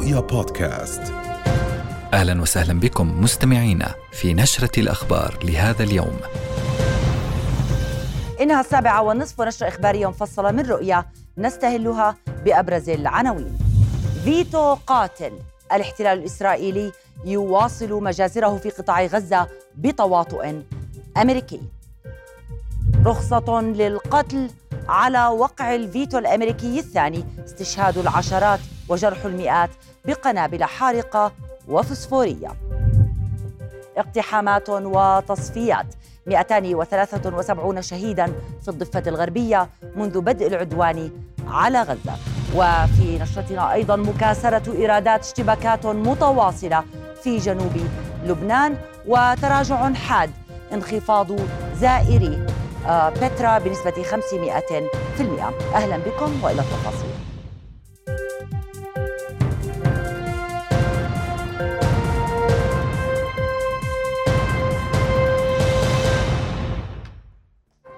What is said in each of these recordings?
رؤيا بودكاست. أهلا وسهلا بكم مستمعينا في نشرة الأخبار لهذا اليوم. إنها السابعة والنصف ونشرة إخبارية مفصلة من رؤيا نستهلها بأبرز العناوين. فيتو قاتل. الاحتلال الإسرائيلي يواصل مجازره في قطاع غزة بتواطؤ أمريكي. رخصة للقتل على وقع الفيتو الأمريكي الثاني. استشهاد العشرات وجرح المئات بقنابل حارقة وفسفورية اقتحامات وتصفيات. 273 شهيدا في الضفة الغربية منذ بدء العدوان على غزة. وفي نشرتنا أيضا مكاسرة إيرادات اشتباكات متواصلة في جنوب لبنان وتراجع حاد انخفاض زائري. آه، بترا بنسبة 500% أهلا بكم وإلى التفاصيل.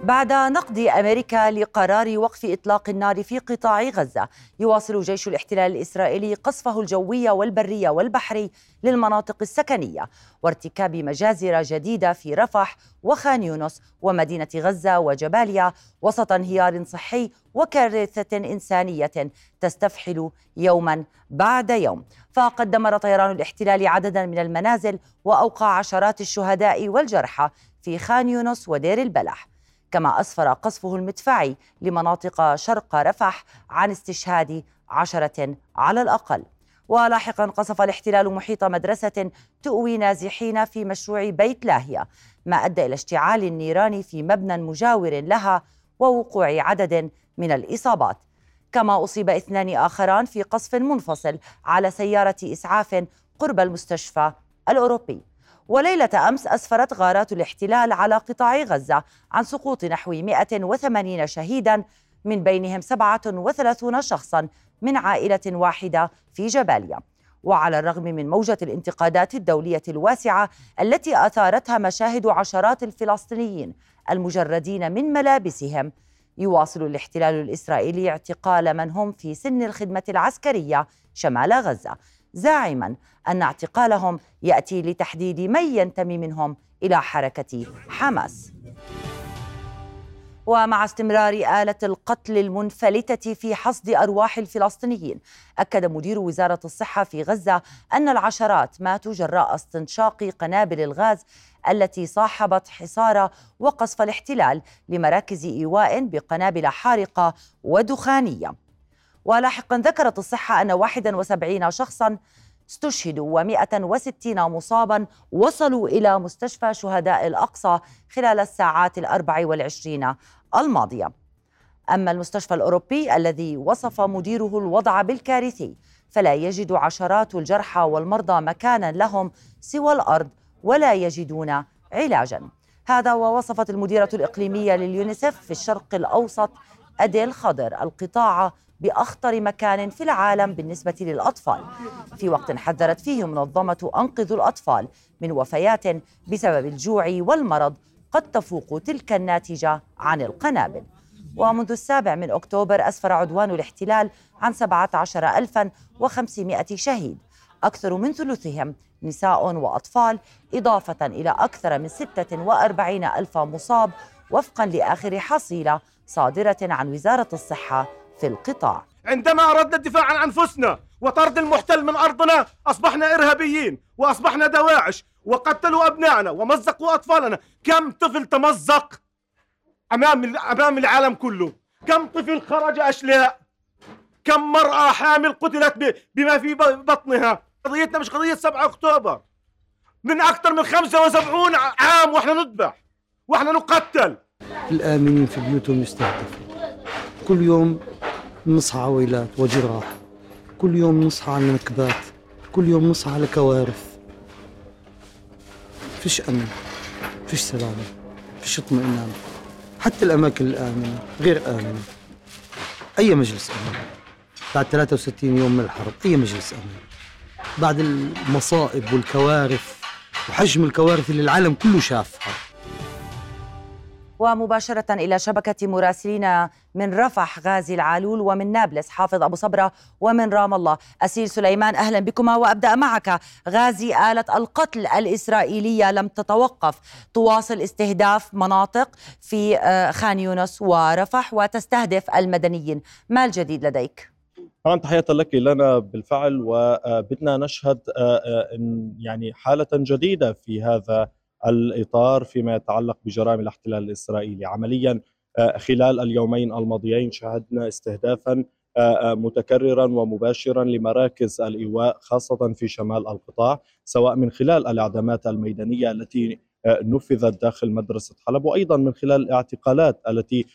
بعد نقد أمريكا لقرار وقف إطلاق النار في قطاع غزة يواصل جيش الاحتلال الإسرائيلي قصفه الجوي والبري والبحري للمناطق السكنية وارتكاب مجازر جديدة في رفح وخان يونس ومدينة غزة وجباليا وسط انهيار صحي وكارثة إنسانية تستفحل يوما بعد يوم. فقد دمر طيران الاحتلال عددا من المنازل وأوقع عشرات الشهداء والجرحى في خان يونس ودير البلح. كما أسفر قصفه المدفعي لمناطق شرق رفح عن استشهاد عشرة على الأقل. ولاحقا قصف الاحتلال محيط مدرسة تؤوي نازحين في مشروع بيت لاهية ما أدى إلى اشتعال النيران في مبنى مجاور لها ووقوع عدد من الإصابات. كما أصيب اثنان آخران في قصف منفصل على سيارة إسعاف قرب المستشفى الأوروبي. وليلة أمس أسفرت غارات الاحتلال على قطاع غزة عن سقوط نحو 180 شهيدا من بينهم 37 شخصا من عائلة واحدة في جباليا. وعلى الرغم من موجة الانتقادات الدولية الواسعة التي أثارتها مشاهد عشرات الفلسطينيين المجردين من ملابسهم يواصل الاحتلال الإسرائيلي اعتقال من هم في سن الخدمة العسكرية شمال غزة. زاعما أن اعتقالهم يأتي لتحديد من ينتمي منهم إلى حركة حماس. ومع استمرار آلة القتل المنفلتة في حصد أرواح الفلسطينيين أكد مدير وزارة الصحة في غزة أن العشرات ماتوا جراء استنشاق قنابل الغاز التي صاحبت حصار وقصف الاحتلال لمراكز إيواء بقنابل حارقة ودخانية. ولاحقا ذكرت الصحة أن 71 شخصا استشهدوا و160 مصابا وصلوا إلى مستشفى شهداء الأقصى خلال الساعات الأربع والعشرين الماضية. أما المستشفى الأوروبي الذي وصف مديره الوضع بالكارثي فلا يجد عشرات الجرحى والمرضى مكانا لهم سوى الأرض ولا يجدون علاجا. هذا ووصفت المديرة الإقليمية لليونيسف في الشرق الأوسط أديل خضر القطاع بأخطر مكان في العالم بالنسبة للأطفال. في وقت حذرت فيه منظمة أنقذ الأطفال من وفيات بسبب الجوع والمرض قد تفوق تلك الناتجة عن القنابل. ومنذ السابع من أكتوبر أسفر عدوان الاحتلال عن 17500 شهيد. أكثر من ثلثهم نساء وأطفال إضافة إلى أكثر من 46 ألف مصاب وفقا لآخر حصيلة صادرة عن وزارة الصحة في القطاع. عندما أردنا الدفاع عن أنفسنا وطرد المحتل من أرضنا أصبحنا إرهابيين وأصبحنا دواعش وقتلوا أبنائنا ومزقوا أطفالنا. كم طفل تمزق أمام أمام العالم كله؟ كم طفل خرج أشلاء؟ كم مرأة حامل قتلت بما في بطنها؟ قضيتنا مش قضية 7 أكتوبر. من أكثر من 75 عام وإحنا نذبح وإحنا نقتل. الآمنين في بيوتهم يستهدفوا كل يوم نصحى عويلات وجراح كل يوم نصحى على نكبات كل يوم نصحى على كوارث فيش أمن. فيش سلامة. فيش اطمئنان. حتى الأماكن الآمنة غير آمنة. أي مجلس أمن؟ بعد 63 يوم من الحرب أي مجلس أمن؟ بعد المصائب والكوارث وحجم الكوارث اللي العالم كله شافها. ومباشرة إلى شبكة مراسلين من رفح غازي العالول ومن نابلس حافظ أبو صبرة ومن رام الله. أسيل سليمان أهلا بكما وأبدأ معك. غازي آلة القتل الإسرائيلية لم تتوقف. تواصل استهداف مناطق في آه، خان يونس ورفح وتستهدف المدنيين. ما الجديد لديك؟ طبعا تحية لك لنا بالفعل وبدنا نشهد آه، آه، يعني حالة جديدة في هذا الإطار فيما يتعلق بجرائم الاحتلال الإسرائيلي. عمليا آه، خلال اليومين الماضيين شهدنا استهدافا آه، آه، متكررا ومباشرا لمراكز الإيواء خاصة في شمال القطاع سواء من خلال الإعدامات الميدانية التي نفذت داخل مدرسة حلب وأيضا من خلال الاعتقالات التي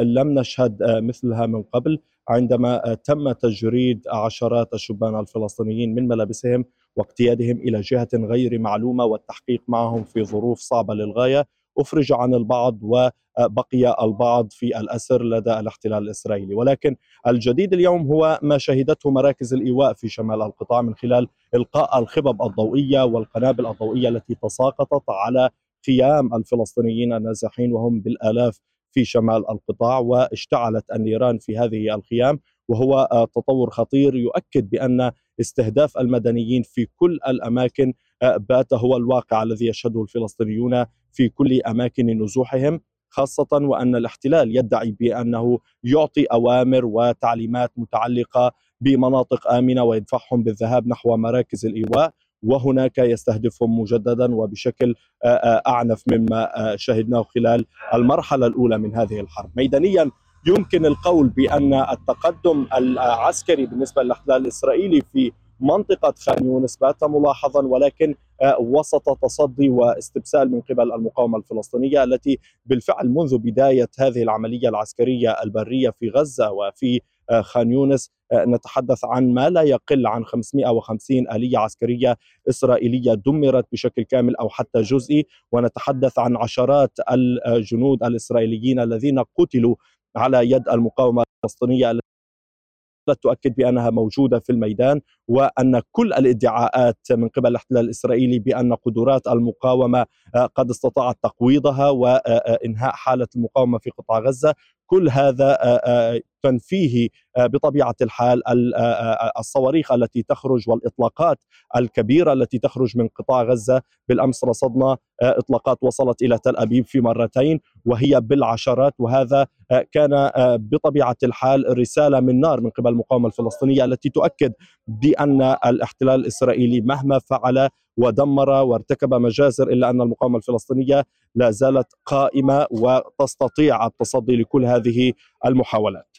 لم نشهد مثلها من قبل عندما تم تجريد عشرات الشبان الفلسطينيين من ملابسهم واقتيادهم إلى جهة غير معلومة والتحقيق معهم في ظروف صعبة للغاية. أفرج عن البعض وبقي البعض في الأسر لدى الاحتلال الإسرائيلي. ولكن الجديد اليوم هو ما شهدته مراكز الإيواء في شمال القطاع من خلال إلقاء الخبب الضوئية والقنابل الضوئية التي تساقطت على خيام الفلسطينيين النازحين وهم بالآلاف في شمال القطاع واشتعلت النيران في هذه الخيام. وهو تطور خطير يؤكد بأن استهداف المدنيين في كل الأماكن آه، بات هو الواقع الذي يشهده الفلسطينيون في كل أماكن نزوحهم خاصة وأن الاحتلال يدعي بأنه يعطي أوامر وتعليمات متعلقة بمناطق آمنة ويدفعهم بالذهاب نحو مراكز الإيواء وهناك يستهدفهم مجددا وبشكل آه، آه، أعنف مما شهدناه خلال المرحلة الأولى من هذه الحرب. ميدانيا يمكن القول بأن التقدم العسكري بالنسبة للاحتلال الإسرائيلي في منطقة خان يونس بات ملاحظا ولكن آه، وسط تصدي واستبسال من قبل المقاومة الفلسطينية التي بالفعل منذ بداية هذه العملية العسكرية البرية في غزة وفي آه، خان يونس آه، نتحدث عن ما لا يقل عن 550 آلية عسكرية إسرائيلية دمرت بشكل كامل أو حتى جزئي ونتحدث عن عشرات الجنود الإسرائيليين الذين قتلوا على يد المقاومة الفلسطينية التي تؤكد بأنها موجودة في الميدان وأن كل الادعاءات من قبل الاحتلال الإسرائيلي بأن قدرات المقاومة آه، قد استطاعت تقويضها وانهاء حالة المقاومة في قطاع غزة كل هذا آه، آه، تنفيه بطبيعة الحال الصواريخ التي تخرج والإطلاقات الكبيرة التي تخرج من قطاع غزة بالأمس رصدنا إطلاقات وصلت إلى تل أبيب في مرتين وهي بالعشرات وهذا كان بطبيعة الحال رسالة من نار من قبل المقاومة الفلسطينية التي تؤكد بأن الاحتلال الإسرائيلي مهما فعل ودمر وارتكب مجازر إلا أن المقاومة الفلسطينية لا زالت قائمة وتستطيع التصدي لكل هذه المحاولات.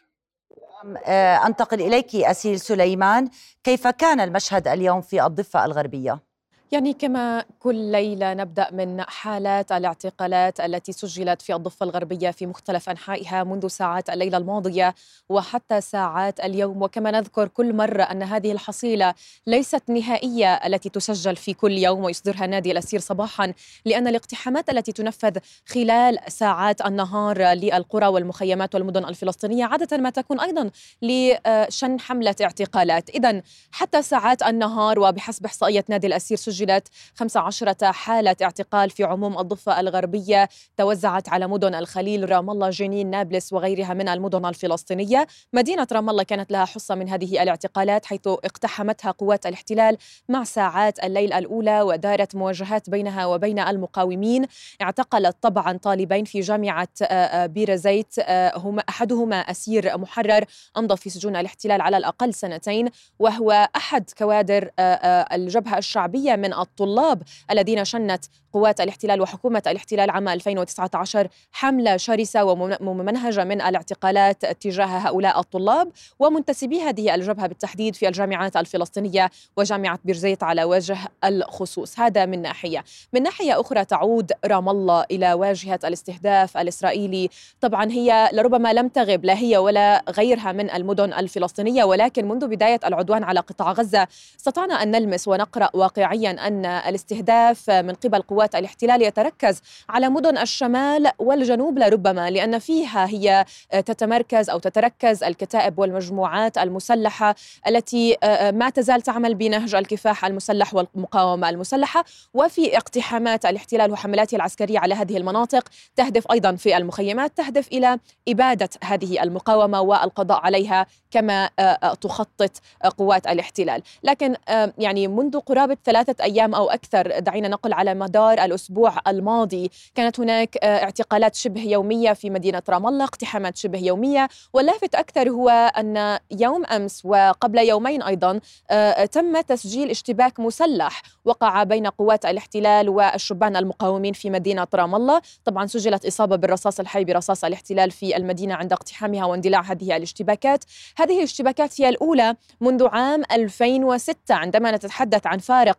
أنتقل إليك أسيل سليمان، كيف كان المشهد اليوم في الضفة الغربية؟ يعني كما كل ليلة نبدأ من حالات الاعتقالات التي سجلت في الضفة الغربية في مختلف أنحائها منذ ساعات الليلة الماضية وحتى ساعات اليوم. وكما نذكر كل مرة أن هذه الحصيلة ليست نهائية التي تسجل في كل يوم ويصدرها نادي الأسير صباحا لأن الاقتحامات التي تنفذ خلال ساعات النهار للقرى والمخيمات والمدن الفلسطينية عادة ما تكون أيضا لشن حملة اعتقالات. إذا حتى ساعات النهار وبحسب إحصائية نادي الأسير سجل سجلت 15 حالة اعتقال في عموم الضفة الغربية توزعت على مدن الخليل رام الله جنين نابلس وغيرها من المدن الفلسطينية. مدينة رام الله كانت لها حصة من هذه الاعتقالات حيث اقتحمتها قوات الاحتلال مع ساعات الليل الأولى ودارت مواجهات بينها وبين المقاومين. اعتقلت طبعا طالبين في جامعة آه، آه، بير زيت آه، هما أحدهما أسير محرر أمضى في سجون الاحتلال على الأقل سنتين وهو أحد كوادر الجبهة الشعبية من من الطلاب الذين شنت قوات الاحتلال وحكومة الاحتلال عام 2019 حملة شرسة وممنهجة من الاعتقالات تجاه هؤلاء الطلاب ومنتسبي هذه الجبهة بالتحديد في الجامعات الفلسطينية وجامعة بيرزيت على وجه الخصوص. هذا من ناحية. من ناحية أخرى تعود رام الله إلى واجهة الاستهداف الإسرائيلي. طبعا هي لربما لم تغب لا هي ولا غيرها من المدن الفلسطينية ولكن منذ بداية العدوان على قطاع غزة استطعنا أن نلمس ونقرأ واقعيا أن الاستهداف من قبل قوات قوات الاحتلال يتركز على مدن الشمال والجنوب لربما لأن فيها هي تتمركز أو تتركز الكتائب والمجموعات المسلحة التي ما تزال تعمل بنهج الكفاح المسلح والمقاومة المسلحة وفي اقتحامات الاحتلال وحملاته العسكرية على هذه المناطق تهدف أيضا في المخيمات تهدف إلى إبادة هذه المقاومة والقضاء عليها كما تخطط قوات الاحتلال. لكن يعني منذ قرابة ثلاثة أيام أو أكثر دعينا نقل على مدار الأسبوع الماضي. كانت هناك اعتقالات شبه يومية في مدينة رام الله اقتحامات شبه يومية. واللافت أكثر هو أن يوم أمس وقبل يومين أيضا تم تسجيل اشتباك مسلح. وقع بين قوات الاحتلال والشبان المقاومين في مدينة رام الله. طبعا سجلت إصابة بالرصاص الحي برصاص الاحتلال في المدينة عند اقتحامها واندلاع هذه الاشتباكات. هذه الاشتباكات هي الأولى منذ عام 2006 عندما نتحدث عن فارق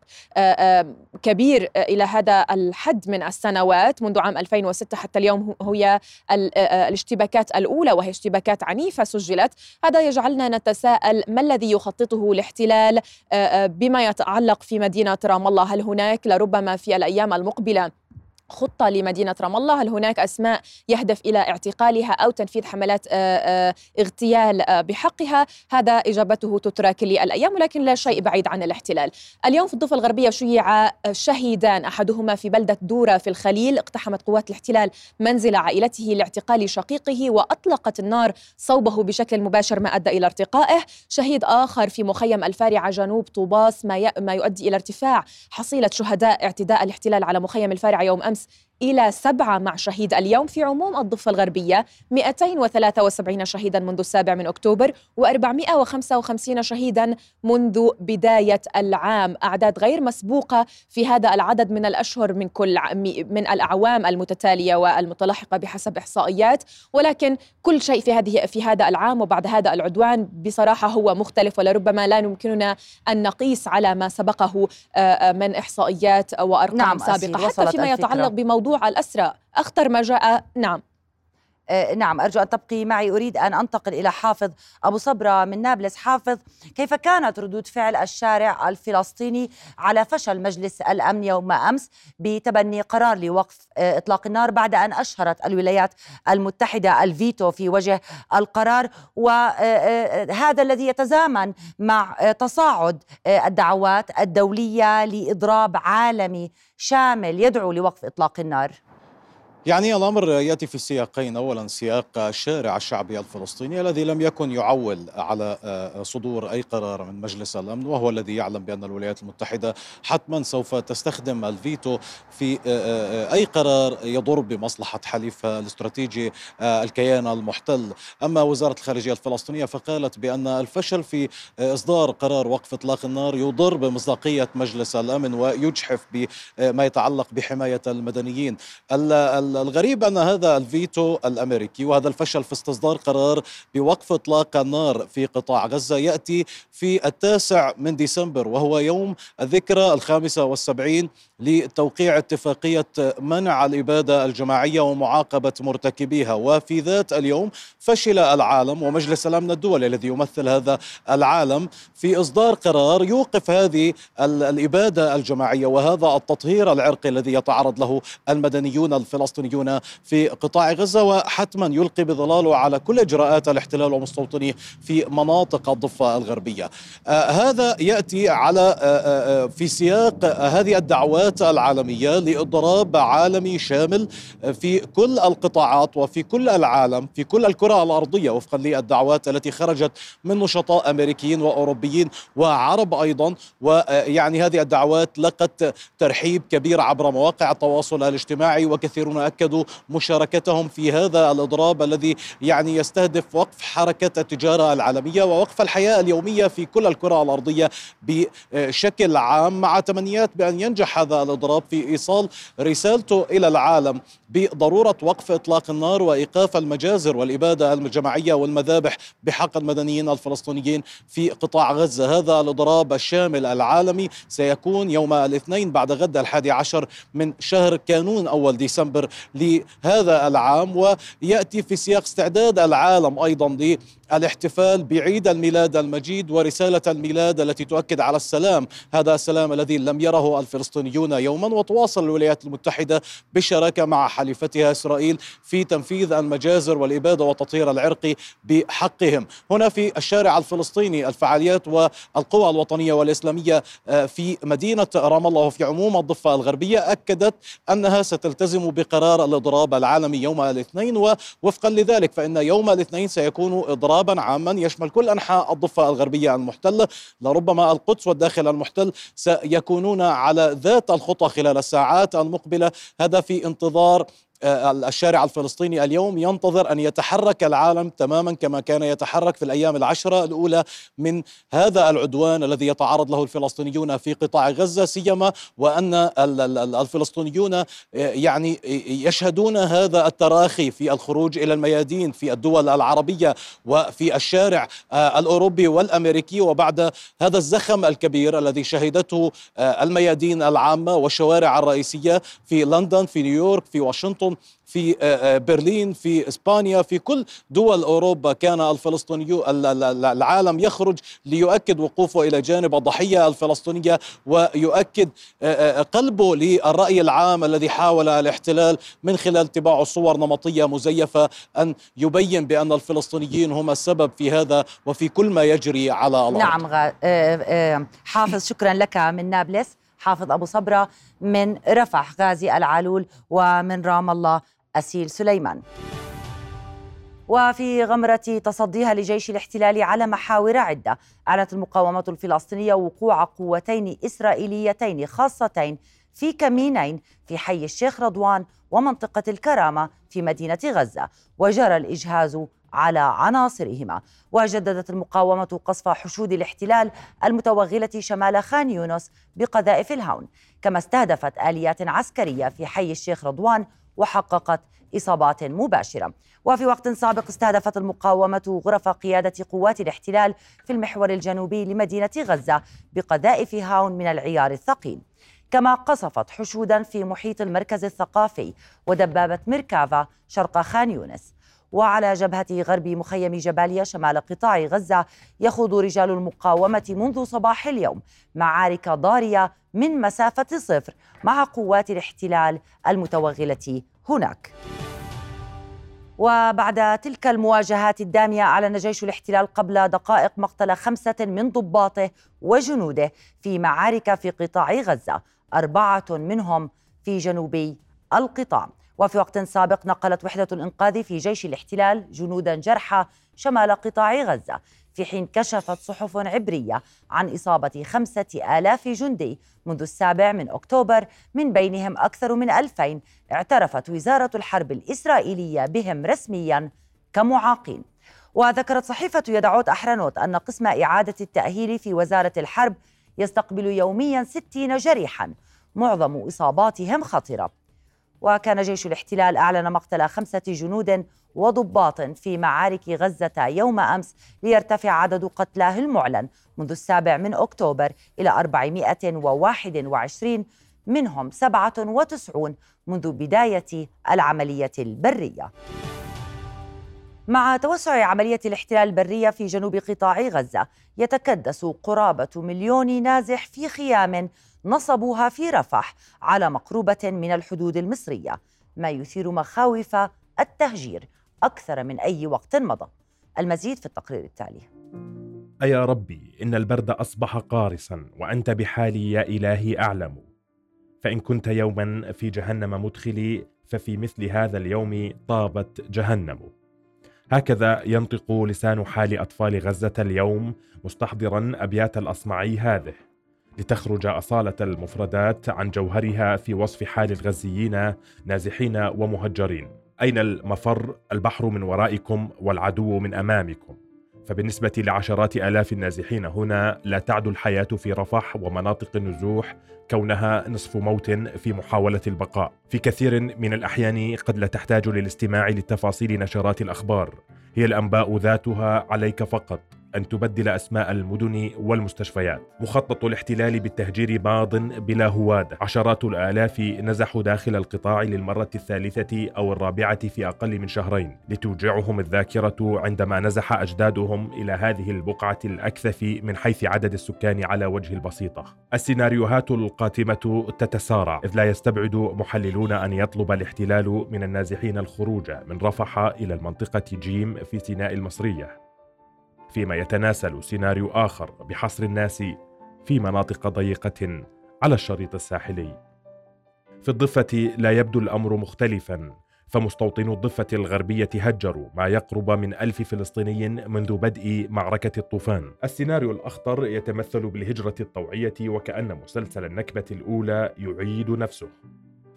كبير إلى هذا الحد من السنوات منذ عام 2006 حتى اليوم هي الاشتباكات الأولى وهي اشتباكات عنيفة سجلت. هذا يجعلنا نتساءل ما الذي يخططه الاحتلال بما يتعلق في مدينة رام الله؟ هل هناك لربما في الأيام المقبلة خطة لمدينة رام الله. هل هناك أسماء يهدف إلى اعتقالها أو تنفيذ حملات اغتيال بحقها؟ هذا إجابته تترك للأيام ولكن لا شيء بعيد عن الاحتلال. اليوم في الضفة الغربية شيع شهيدان أحدهما في بلدة دورة في الخليل. اقتحمت قوات الاحتلال منزل عائلته لاعتقال شقيقه وأطلقت النار صوبه بشكل مباشر ما أدى إلى ارتقائه. شهيد آخر في مخيم الفارعة جنوب طوباس ما, ما يؤدي إلى ارتفاع حصيلة شهداء اعتداء الاحتلال على مخيم الفارعة يوم أمس. sense إلى سبعة مع شهيد اليوم في عموم الضفة الغربية 273 شهيدا منذ السابع من أكتوبر و455 شهيدا منذ بداية العام. أعداد غير مسبوقة في هذا العدد من الأشهر من كل من الأعوام المتتالية والمتلاحقة بحسب إحصائيات. ولكن كل شيء في هذه في هذا العام وبعد هذا العدوان بصراحة هو مختلف ولربما لا يمكننا أن نقيس على ما سبقه من إحصائيات وأرقام نعم سابقة. حتى فيما يتعلق بموضوع موضوع الأسرى. أخطر ما جاء نعم. نعم أرجو أن تبقي معي. أريد أن أنتقل إلى حافظ أبو صبرة من نابلس. حافظ كيف كانت ردود فعل الشارع الفلسطيني على فشل مجلس الأمن يوم أمس بتبني قرار لوقف آه إطلاق النار بعد أن أشهرت الولايات المتحدة الفيتو في وجه القرار؟ وهذا الذي يتزامن مع تصاعد الدعوات الدولية لإضراب عالمي شامل يدعو لوقف إطلاق النار. يعني الأمر يأتي في سياقين، اولا سياق الشارع الشعبي الفلسطيني الذي لم يكن يعول على صدور أي قرار من مجلس الأمن وهو الذي يعلم بأن الولايات المتحدة حتما سوف تستخدم الفيتو في أي قرار يضر بمصلحة حليفها الاستراتيجي الكيان المحتل، أما وزارة الخارجية الفلسطينية فقالت بأن الفشل في إصدار قرار وقف إطلاق النار يضر بمصداقية مجلس الأمن ويجحف بما يتعلق بحماية المدنيين. الغريب أن هذا الفيتو الأمريكي وهذا الفشل في استصدار قرار بوقف إطلاق النار في قطاع غزة يأتي في التاسع من ديسمبر وهو يوم الذكرى الخامسة والسبعين لتوقيع اتفاقية منع الإبادة الجماعية ومعاقبة مرتكبيها. وفي ذات اليوم فشل العالم ومجلس الأمن الدولي الذي يمثل هذا العالم في إصدار قرار يوقف هذه الإبادة الجماعية وهذا التطهير العرقي الذي يتعرض له المدنيون الفلسطينيون في قطاع غزة. وحتما يلقي بظلاله على كل إجراءات الاحتلال ومستوطنيه في مناطق الضفة الغربية. آه هذا يأتي على آه آه في سياق هذه الدعوات العالمية لإضراب عالمي شامل في كل القطاعات وفي كل العالم في كل الكرة الأرضية وفقا للدعوات التي خرجت من نشطاء أمريكيين وأوروبيين وعرب أيضا. ويعني هذه الدعوات لقت ترحيب كبير عبر مواقع التواصل الاجتماعي وكثيرون أكدوا مشاركتهم في هذا الإضراب الذي يعني يستهدف وقف حركة التجارة العالمية ووقف الحياة اليومية في كل الكرة الأرضية بشكل عام مع تمنيات بأن ينجح هذا الإضراب في إيصال رسالته إلى العالم. بضرورة وقف إطلاق النار وإيقاف المجازر والإبادة الجماعية والمذابح بحق المدنيين الفلسطينيين في قطاع غزة. هذا الإضراب الشامل العالمي سيكون يوم الاثنين بعد غد الحادي عشر من شهر كانون أول ديسمبر لهذا العام ويأتي في سياق استعداد العالم أيضا الاحتفال بعيد الميلاد المجيد ورسالة الميلاد التي تؤكد على السلام. هذا السلام الذي لم يره الفلسطينيون يوما وتواصل الولايات المتحدة بالشراكة مع حليفتها إسرائيل في تنفيذ المجازر والإبادة والتطهير العرقي بحقهم. هنا في الشارع الفلسطيني الفعاليات والقوى الوطنية والإسلامية آه، في مدينة رام الله وفي عموم الضفة الغربية أكدت أنها ستلتزم بقرار الإضراب العالمي يوم الاثنين. ووفقا لذلك فإن يوم الاثنين سيكون إضرابا عاما يشمل كل أنحاء الضفة الغربية المحتلة. لربما القدس والداخل المحتل سيكونون على ذات الخطى خلال الساعات المقبلة. هذا في انتظار الشارع الفلسطيني اليوم ينتظر أن يتحرك العالم تماما كما كان يتحرك في الأيام العشرة الأولى من هذا العدوان الذي يتعرض له الفلسطينيون في قطاع غزة سيما وأن الفلسطينيون آه، يعني يشهدون هذا التراخي في الخروج إلى الميادين في الدول العربية وفي الشارع آه، الأوروبي والأمريكي. وبعد هذا الزخم الكبير الذي شهدته الميادين العامة والشوارع الرئيسية في لندن في نيويورك في واشنطن في آه، آه، برلين في إسبانيا في كل دول أوروبا كان الفلسطيني العالم يخرج ليؤكد وقوفه إلى جانب الضحية الفلسطينية ويؤكد آه، قلبه للرأي العام الذي حاول الاحتلال من خلال تباع صور نمطية مزيفة أن يبين بأن الفلسطينيين هم السبب في هذا وفي كل ما يجري على الأرض نعم. حافظ شكرا لك من نابلس حافظ أبو صبرة من رفح غازي العالول ومن رام الله أسيل سليمان. وفي غمرة تصديها لجيش الاحتلال على محاور عدة أعلنت المقاومة الفلسطينية وقوع قوتين إسرائيليتين خاصتين في كمينين في حي الشيخ رضوان ومنطقة الكرامة في مدينة غزة. وجرى الإجهاز على عناصرهما. وجددت المقاومة قصف حشود الاحتلال المتوغلة شمال خان يونس بقذائف الهون. كما استهدفت آليات عسكرية في حي الشيخ رضوان وحققت إصابات مباشرة. وفي وقت سابق استهدفت المقاومة غرف قيادة قوات الاحتلال في المحور الجنوبي لمدينة غزة بقذائف هاون من العيار الثقيل. كما قصفت حشودا في محيط المركز الثقافي ودبابة ميركافا شرق خان يونس. وعلى جبهة غرب مخيم جباليا شمال قطاع غزة يخوض رجال المقاومة منذ صباح اليوم معارك ضارية من مسافة صفر مع قوات الاحتلال المتوغلة هناك. وبعد تلك المواجهات الدامية أعلن جيش الاحتلال قبل دقائق مقتل خمسة من ضباطه وجنوده في معارك في قطاع غزة أربعة منهم في جنوب القطاع. وفي وقت سابق نقلت وحدة الإنقاذ في جيش الاحتلال جنودا جرحى شمال قطاع غزة في حين كشفت صحف عبرية عن إصابة خمسة آلاف جندي منذ السابع من أكتوبر من بينهم أكثر من ألفين اعترفت وزارة الحرب الإسرائيلية بهم رسميا كمعاقين. وذكرت صحيفة يدعوت أحرنوت أن قسم إعادة التأهيل في وزارة الحرب يستقبل يوميا ستين جريحا معظم إصاباتهم خطرة وكان جيش الاحتلال أعلن مقتل خمسة جنود وضباط في معارك غزة يوم أمس ليرتفع عدد قتلاه المعلن منذ السابع من أكتوبر إلى 421 منهم 97 منذ بداية العملية البرية. مع توسع عملية الاحتلال البرية في جنوب قطاع غزة يتكدس قرابة مليون نازح في خيام نصبوها في رفح على مقروبة من الحدود المصرية ما يثير مخاوف التهجير أكثر من أي وقت مضى. المزيد في التقرير التالي. أيا ربي إن البرد أصبح قارصا وأنت بحالي يا إلهي أعلم. فإن كنت يوما في جهنم مدخلي ففي مثل هذا اليوم طابت جهنم. هكذا ينطق لسان حال أطفال غزة اليوم مستحضرا أبيات الأصمعي هذه. لتخرج أصالة المفردات عن جوهرها في وصف حال الغزيين نازحين ومهجرين. أين المفر؟ البحر من ورائكم والعدو من أمامكم. فبالنسبة لعشرات آلاف النازحين هنا لا تعد الحياة في رفح ومناطق النزوح كونها نصف موت في محاولة البقاء. في كثير من الأحيان قد لا تحتاج للاستماع لتفاصيل نشرات الأخبار. هي الأنباء ذاتها عليك فقط أن تبدل أسماء المدن والمستشفيات. مخطط الاحتلال بالتهجير ماض بلا هوادة. عشرات الآلاف نزحوا داخل القطاع للمرة الثالثة أو الرابعة في أقل من شهرين. لتوجعهم الذاكرة عندما نزح أجدادهم إلى هذه البقعة الأكثف من حيث عدد السكان على وجه البسيطة. السيناريوهات القاتمة تتسارع إذ لا يستبعد محللون أن يطلب الاحتلال من النازحين الخروج من رفح إلى المنطقة جيم في سيناء المصرية فيما يتناسل سيناريو آخر بحصر الناس في مناطق ضيقة على الشريط الساحلي. في الضفة لا يبدو الأمر مختلفا فمستوطنو الضفة الغربية هجروا ما يقرب من ألف فلسطيني منذ بدء معركة الطوفان السيناريو الأخطر يتمثل بالهجرة الطوعية وكأن مسلسل النكبة الأولى يعيد نفسه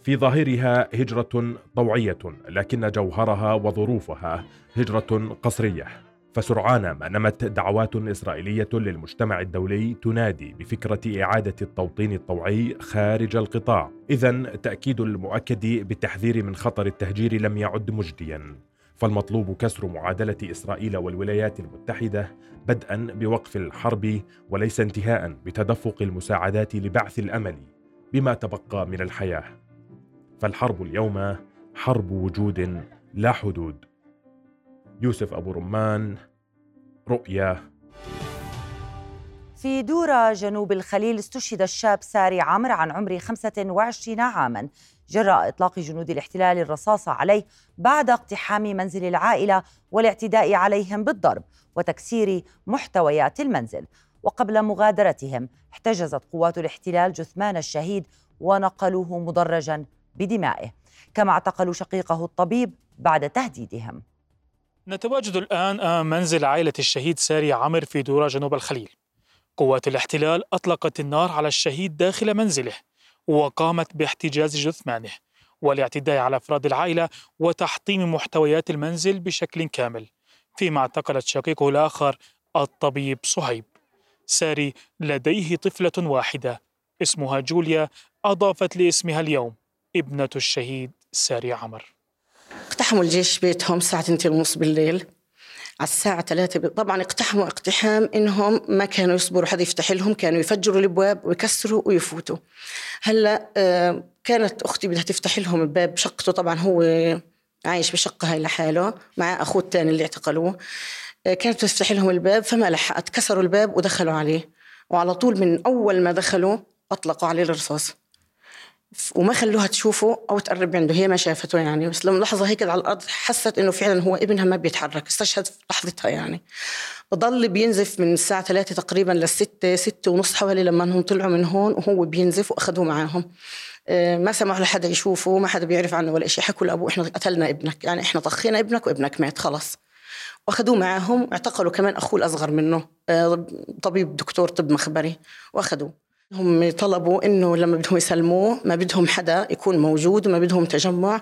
في ظاهرها هجرة طوعية لكن جوهرها وظروفها هجرة قصرية. فسرعان ما نمت دعوات إسرائيلية للمجتمع الدولي تنادي بفكرة إعادة التوطين الطوعي خارج القطاع. إذا تأكيد المؤكد بالتحذير من خطر التهجير لم يعد مجديا. فالمطلوب كسر معادلة إسرائيل والولايات المتحدة بدءا بوقف الحرب وليس انتهاء بتدفق المساعدات لبعث الأمل بما تبقى من الحياة. فالحرب اليوم حرب وجود لا حدود. يوسف أبو رمان رؤيا. في دورة جنوب الخليل استشهد الشاب ساري عمر عن عمر 25 عاما. جراء إطلاق جنود الاحتلال الرصاصة عليه بعد اقتحام منزل العائلة والاعتداء عليهم بالضرب وتكسير محتويات المنزل. وقبل مغادرتهم احتجزت قوات الاحتلال جثمان الشهيد ونقلوه مدرجا بدمائه كما اعتقلوا شقيقه الطبيب بعد تهديدهم. نتواجد الآن أمام منزل عائلة الشهيد ساري عمر في دورة جنوب الخليل. قوات الاحتلال أطلقت النار على الشهيد داخل منزله وقامت باحتجاز جثمانه والاعتداء على أفراد العائلة وتحطيم محتويات المنزل بشكل كامل فيما اعتقلت شقيقه الآخر الطبيب صهيب. ساري لديه طفلة واحدة اسمها جوليا أضافت لاسمها اليوم. ابنة الشهيد ساري عمر. اقتحموا الجيش بيتهم الساعة 2 ونص بالليل. على الساعة 3 طبعا اقتحموا اقتحام إنهم ما كانوا يصبروا حدا يفتح لهم كانوا يفجروا الأبواب ويكسروا ويفوتوا. هلأ آه كانت أختي بدها تفتح لهم الباب شقته طبعا هو عايش بشقة هاي لحاله مع أخوه الثاني اللي اعتقلوه. آه كانت تفتح لهم الباب فما لحقت كسروا الباب ودخلوا عليه. وعلى طول من أول ما دخلوا أطلقوا عليه الرصاص. وما خلوها تشوفه أو تقرب عنده. هي ما شافته يعني. بس لما لحظة هيك على الأرض حست إنه فعلا هو ابنها ما بيتحرك. استشهد في لحظتها يعني. ضل بينزف من الساعة ثلاثة تقريبا للستة ستة ونص حوالي لما انهم طلعوا من هون وهو بينزف وأخذوه معاهم. آه، ما سمحوا لحدا يشوفه ما حدا بيعرف عنه ولا شيء حكوا لأبوه إحنا قتلنا ابنك. يعني إحنا طخينا ابنك وابنك مات خلص وأخذوه معاهم اعتقلوا كمان أخوه الأصغر منه آه، طبيب دكتور طب مخبري. وأخذوه. هم طلبوا إنه لما بدهم يسلموه ما بدهم حدا يكون موجود وما بدهم تجمع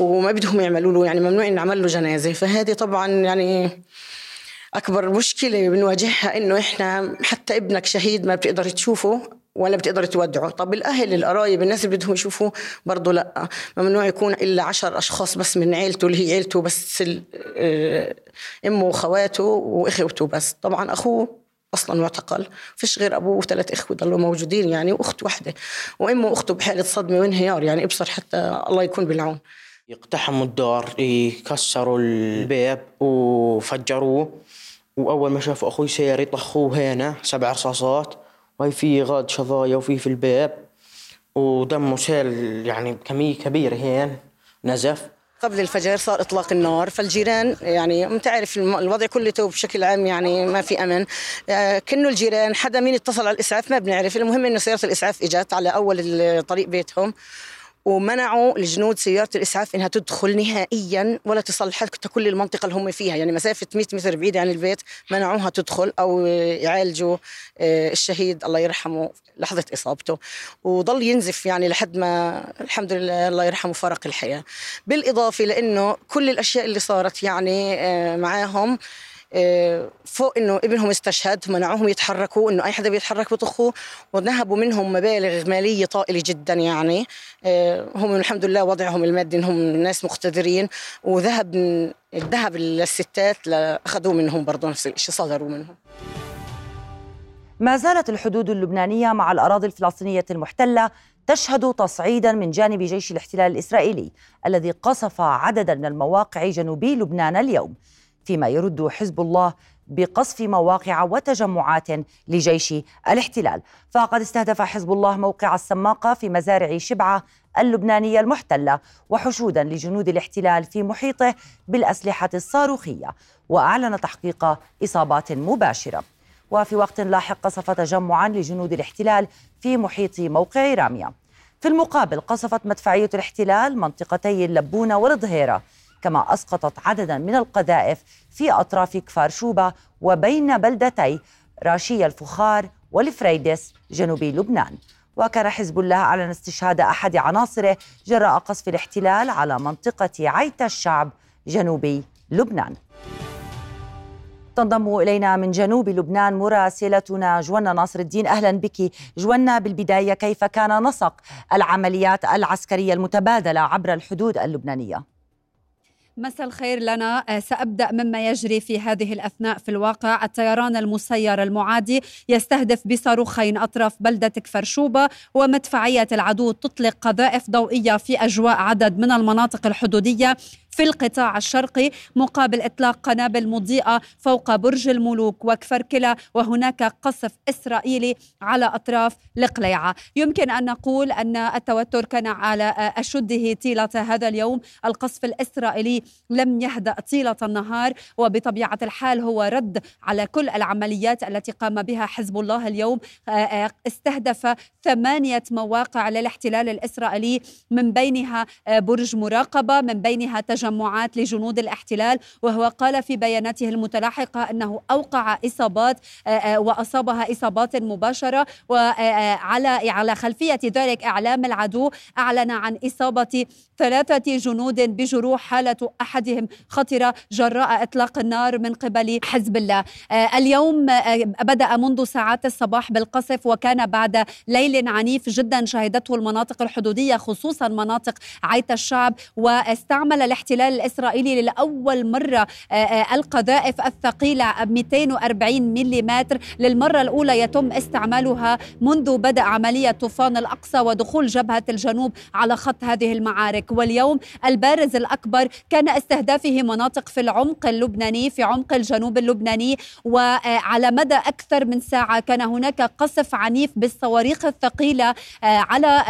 وما بدهم يعملوا له يعني ممنوع نعمل له جنازة. فهذه طبعا يعني أكبر مشكلة بنواجهها إنه إحنا حتى ابنك شهيد ما بتقدر تشوفه ولا بتقدر تودعه. طب الأهل القرايب الناس اللي بدهم يشوفوه برضه لأ. ممنوع يكون إلا عشر أشخاص بس من عيلته اللي هي عيلته بس آه، أمه وخواته وأخوته بس. طبعا أخوه أصلا معتقل. فيش غير أبوه وثلاث إخوة ضلوا موجودين يعني وأخت واحدة. وأمه وأخته بحالة صدمة وانهيار يعني إبصر حتى الله يكون بالعون. يقتحموا الدار يكسروا الباب وفجروه. وأول ما شافوا أخوي سير يطخوه هنا سبع رصاصات. وهي في غاد شظايا وفي في الباب. ودمه سيل يعني كمية كبيرة هين نزف. قبل الفجر صار إطلاق النار فالجيران يعني أنت عارف الوضع كله بشكل عام يعني ما في أمن. آه، كنه الجيران حدا مين اتصل على الإسعاف ما بنعرف المهم إنه سيارة الإسعاف إجت على أول طريق بيتهم. ومنعوا الجنود سيارة الإسعاف إنها تدخل نهائيا ولا تصل حتى كل المنطقة اللي هم فيها. يعني مسافة 100 متر بعيده عن البيت منعوها تدخل أو يعالجوا آه، الشهيد الله يرحمه لحظة إصابته. وضل ينزف يعني لحد ما الحمد لله الله يرحمه فارق الحياة. بالإضافة لإنه كل الأشياء اللي صارت يعني آه، معاهم فوق إنه ابنهم استشهد منعوهم يتحركوا إنه أي حدا بيتحرك بطخوه. ونهبوا منهم مبالغ مالية طائلة جدا يعني. آه، هم الحمد لله وضعهم المادي إنهم ناس مقتدرين. وذهب الذهب للستات اخذوه منهم برضه نفس الشيء صدروا منهم. ما زالت الحدود اللبنانية مع الأراضي الفلسطينية المحتلة تشهد تصعيدا من جانب جيش الاحتلال الإسرائيلي الذي قصف عددا من المواقع جنوبي لبنان اليوم. فيما يرد حزب الله بقصف مواقع وتجمعات لجيش الاحتلال. فقد استهدف حزب الله موقع السماقه في مزارع شبعة اللبنانية المحتلة وحشودا لجنود الاحتلال في محيطه بالأسلحة الصاروخية وأعلن تحقيق إصابات مباشرة. وفي وقت لاحق قصف تجمعا لجنود الاحتلال في محيط موقع رامية في المقابل قصفت مدفعية الاحتلال منطقتي اللبونة والظهيرة كما أسقطت عددا من القذائف في أطراف كفار شوبة وبين بلدتي راشية الفخار والفريدس جنوبي لبنان. وكان حزب الله أعلن استشهاد أحد عناصره جراء قصف الاحتلال على منطقة عيت الشعب جنوبي لبنان. تنضم إلينا من جنوب لبنان مراسلتنا جوانا ناصر الدين. أهلا بك. جوانا بالبداية كيف كان نسق العمليات العسكرية المتبادلة عبر الحدود اللبنانية؟ مساء الخير لنا. آه، سأبدأ مما يجري في هذه الأثناء في الواقع. الطيران المسير المعادي يستهدف بصاروخين أطراف بلدة كفرشوبة ومدفعية العدو تطلق قذائف ضوئية في أجواء عدد من المناطق الحدودية. في القطاع الشرقي مقابل إطلاق قنابل مضيئة فوق برج الملوك وكفركلة وهناك قصف إسرائيلي على أطراف القليعة. يمكن أن نقول أن التوتر كان على أشده طيلة هذا اليوم. القصف الإسرائيلي لم يهدأ طيلة النهار وبطبيعة الحال هو رد على كل العمليات التي قام بها حزب الله اليوم. استهدف ثمانية مواقع للاحتلال الإسرائيلي من بينها برج مراقبة من بينها تجمع تجمعات لجنود الاحتلال وهو قال في بياناته المتلاحقة أنه أوقع إصابات آه، آه، وأصابها إصابات مباشرة وعلى آه، على خلفية ذلك إعلام العدو أعلن عن إصابة ثلاثة جنود بجروح حالة أحدهم خطرة جراء إطلاق النار من قبل حزب الله. اليوم بدأ منذ ساعات الصباح بالقصف وكان بعد ليل عنيف جدا شهدته المناطق الحدودية خصوصا مناطق عيت الشعب واستعمل الاحتلال الاحتلال الإسرائيلي لأول مرة آه، آه، القذائف الثقيلة 240 ملم للمرة الأولى يتم استعمالها منذ بدأ عملية طوفان الأقصى ودخول جبهة الجنوب على خط هذه المعارك. واليوم البارز الأكبر كان استهدافه مناطق في العمق اللبناني في عمق الجنوب اللبناني. وعلى مدى أكثر من ساعة كان هناك قصف عنيف بالصواريخ الثقيلة آه، على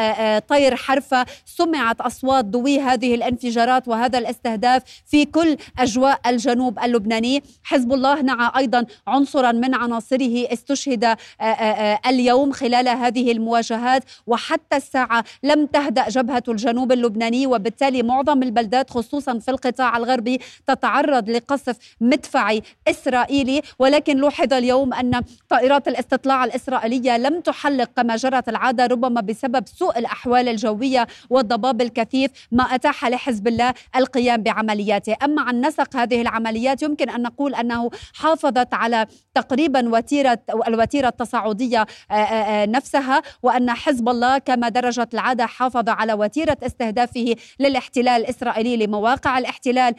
طير حرفة. سمعت أصوات ضوي هذه الانفجارات وهذا الاستهداف في كل أجواء الجنوب اللبناني. حزب الله نعى أيضا عنصرا من عناصره استشهد آه، آه، آه، اليوم خلال هذه المواجهات وحتى الساعة لم تهدأ جبهة الجنوب اللبناني وبالتالي معظم البلدات خصوصا في القطاع الغربي تتعرض لقصف مدفعي إسرائيلي. ولكن لوحظ اليوم أن طائرات الاستطلاع الإسرائيلية لم تحلق كما جرت العادة ربما بسبب سوء الأحوال الجوية والضباب الكثيف ما أتاح لحزب الله القيام بعملياته. أما عن نسق هذه العمليات يمكن أن نقول أنه حافظت على تقريبا وتيرة الوتيرة التصاعدية آه، آه، آه، نفسها وأن حزب الله كما درجت العادة حافظ على وتيرة استهدافه للاحتلال الإسرائيلي لمواقع الاحتلال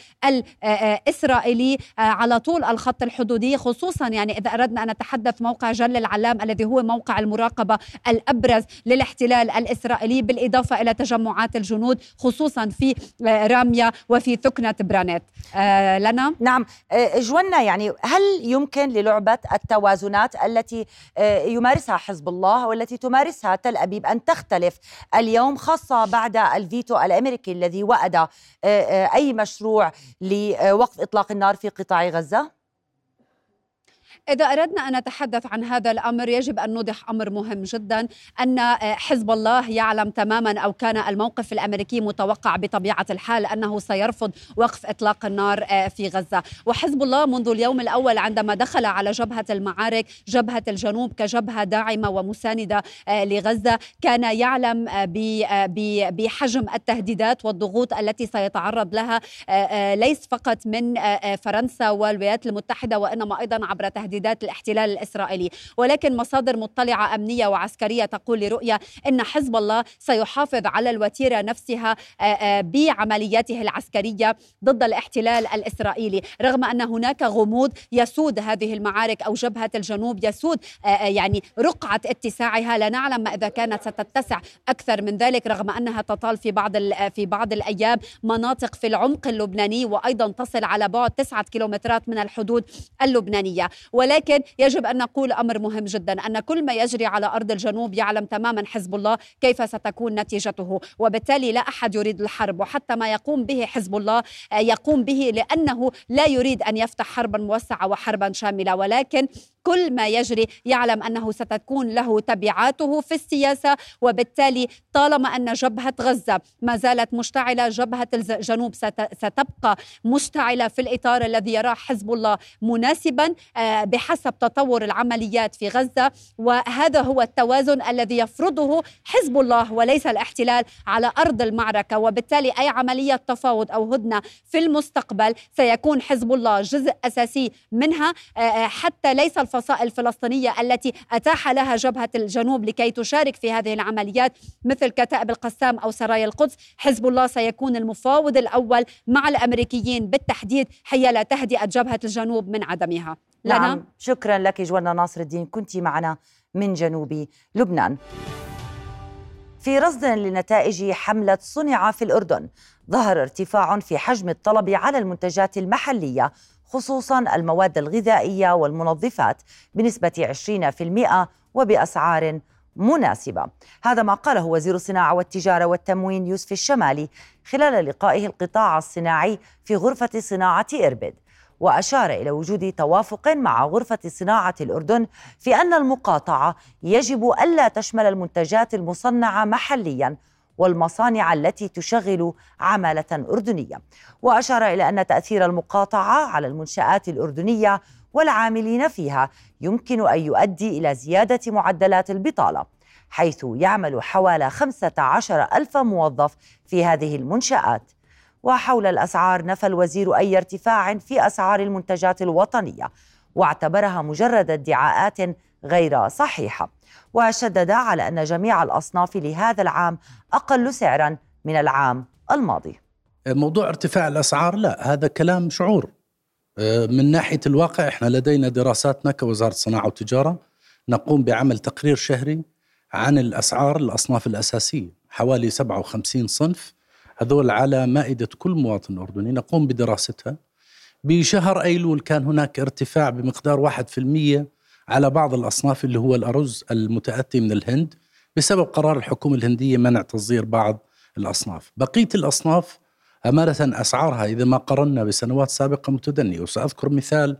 الإسرائيلي على طول الخط الحدودي خصوصا يعني إذا أردنا أن نتحدث موقع جل العلام الذي هو موقع المراقبة الأبرز للاحتلال الإسرائيلي بالإضافة إلى تجمعات الجنود خصوصا في راميا وفي ثكنة برانيت. آه لنا؟ نعم. آه جوانا يعني هل يمكن للعبة التوازنات التي آه يمارسها حزب الله والتي تمارسها تل أبيب أن تختلف اليوم خاصة بعد الفيتو الأمريكي الذي وأد آه، أي مشروع لوقف إطلاق النار في قطاع غزة؟ إذا أردنا أن نتحدث عن هذا الأمر يجب أن نوضح أمر مهم جدا أن آه، حزب الله يعلم تماما أو كان الموقف الأمريكي متوقع بطبيعة الحال أنه سيرفض وقف إطلاق النار آه، في غزة. وحزب الله منذ اليوم الأول عندما دخل على جبهة المعارك جبهة الجنوب كجبهة داعمة ومساندة آه، لغزة كان يعلم بحجم التهديدات والضغوط التي سيتعرض لها ليس فقط من فرنسا والولايات المتحدة وإنما أيضا عبر تهديدات تهديدات الاحتلال الإسرائيلي. ولكن مصادر مطلعة أمنية وعسكرية تقول لرؤية أن حزب الله سيحافظ على الوتيرة نفسها آه، آه، بعملياته العسكرية ضد الاحتلال الإسرائيلي. رغم أن هناك غموض يسود هذه المعارك أو جبهة الجنوب يسود آه، يعني رقعة اتساعها. لا نعلم إذا كانت ستتسع أكثر من ذلك رغم أنها تطال في بعض في بعض الأيام. مناطق في العمق اللبناني وأيضا تصل على بعد تسعة كيلومترات من الحدود اللبنانية. ولكن يجب أن نقول أمر مهم جدا أن كل ما يجري على أرض الجنوب يعلم تماما حزب الله كيف ستكون نتيجته. وبالتالي لا أحد يريد الحرب وحتى ما يقوم به حزب الله آه، يقوم به لأنه لا يريد أن يفتح حربا موسعة وحربا شاملة. ولكن كل ما يجري يعلم أنه ستكون له تبعاته في السياسة. وبالتالي طالما أن جبهة غزة ما زالت مشتعلة جبهة الجنوب ستبقى مشتعلة في الإطار الذي يراه حزب الله مناسبا آه، بحسب تطور العمليات في غزة وهذا هو التوازن الذي يفرضه حزب الله وليس الاحتلال على أرض المعركة. وبالتالي أي عملية تفاوض أو هدنة في المستقبل سيكون حزب الله جزء أساسي منها. آه، آه، حتى ليس الفصائل الفلسطينية التي أتاح لها جبهة الجنوب لكي تشارك في هذه العمليات مثل كتائب القسام أو سرايا القدس حزب الله سيكون المفاوض الأول مع الأمريكيين بالتحديد حيال تهدئة جبهة الجنوب من عدمها. لنا نعم. شكرا لك جوانا ناصر الدين. كنت معنا من جنوب لبنان. في رصد لنتائج حملة صنع في الأردن ظهر ارتفاع في حجم الطلب على المنتجات المحلية خصوصا المواد الغذائية والمنظفات بنسبة 20% وبأسعار مناسبة. هذا ما قاله وزير الصناعة والتجارة والتموين يوسف الشمالي خلال لقائه القطاع الصناعي في غرفة صناعة إربد. وأشار إلى وجود توافق مع غرفة صناعة الأردن في أن المقاطعة يجب ألا تشمل المنتجات المصنعة محلياً والمصانع التي تشغل عمالة أردنية. وأشار إلى أن تأثير المقاطعة على المنشآت الأردنية والعاملين فيها يمكن أن يؤدي إلى زيادة معدلات البطالة حيث يعمل حوالي 15 ألف موظف في هذه المنشآت. وحول الأسعار نفى الوزير أي ارتفاع في أسعار المنتجات الوطنية واعتبرها مجرد ادعاءات غير صحيحة. وشدد على أن جميع الأصناف لهذا العام أقل سعرا من العام الماضي. موضوع ارتفاع الأسعار لا هذا كلام شعور. آه، من ناحية الواقع إحنا لدينا دراساتنا كوزارة صناعة وتجارة نقوم بعمل تقرير شهري عن الأسعار الأصناف الأساسية حوالي 57 صنف هذول على مائدة كل مواطن أردني. نقوم بدراستها. بشهر أيلول كان هناك ارتفاع بمقدار 1% على بعض الأصناف اللي هو الأرز المتأتي من الهند. بسبب قرار الحكومة الهندية منع تصدير بعض الأصناف. بقية الأصناف أمانة أسعارها إذا ما قرنا بسنوات سابقة متدنية. وسأذكر مثال